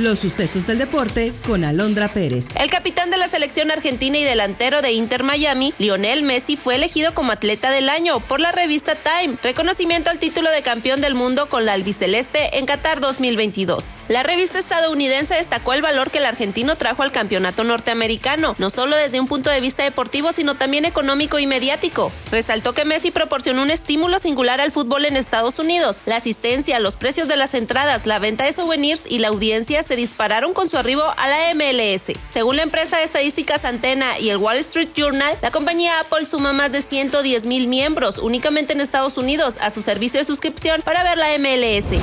Los sucesos del deporte con Alondra Pérez. El capitán de la selección argentina y delantero de Inter Miami, Lionel Messi, fue elegido como atleta del año por la revista Time, reconocimiento al título de campeón del mundo con la albiceleste en Qatar 2022. La revista estadounidense destacó el valor que el argentino trajo al campeonato norteamericano, no solo desde un punto de vista deportivo, sino también económico y mediático. Resaltó que Messi proporcionó un estímulo singular al fútbol en Estados Unidos. La asistencia, los precios de las entradas, la venta de souvenirs y la audiencia se dispararon con su arribo a la MLS. Según la empresa de estadísticas Antena y el Wall Street Journal, la compañía Apple suma más de 110 mil miembros únicamente en Estados Unidos a su servicio de suscripción para ver la MLS.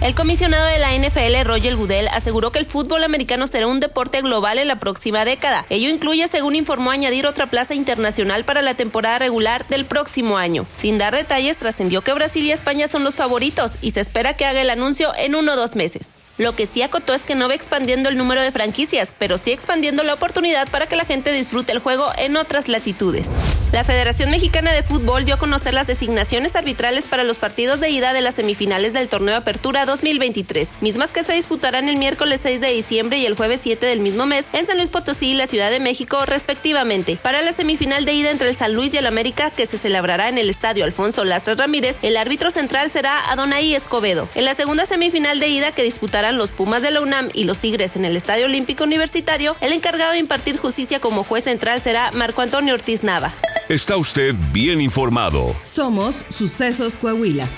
El comisionado de la NFL, Roger Goodell, aseguró que el fútbol americano será un deporte global en la próxima década. Ello incluye, según informó, añadir otra plaza internacional para la temporada regular del próximo año. Sin dar detalles, trascendió que Brasil y España son los favoritos y se espera que haga el anuncio en uno o dos meses. Lo que sí acotó es que no va expandiendo el número de franquicias, pero sí expandiendo la oportunidad para que la gente disfrute el juego en otras latitudes. La Federación Mexicana de Fútbol dio a conocer las designaciones arbitrales para los partidos de ida de las semifinales del Torneo Apertura 2023, mismas que se disputarán el miércoles 6 de diciembre y el jueves 7 del mismo mes en San Luis Potosí y la Ciudad de México, respectivamente. Para la semifinal de ida entre el San Luis y el América, que se celebrará en el Estadio Alfonso Lastra Ramírez, el árbitro central será Adonai Escobedo. En la segunda semifinal de ida que disputará los Pumas de la UNAM y los Tigres en el Estadio Olímpico Universitario, el encargado de impartir justicia como juez central será Marco Antonio Ortiz Nava. Está usted bien informado. Somos Sucesos Coahuila.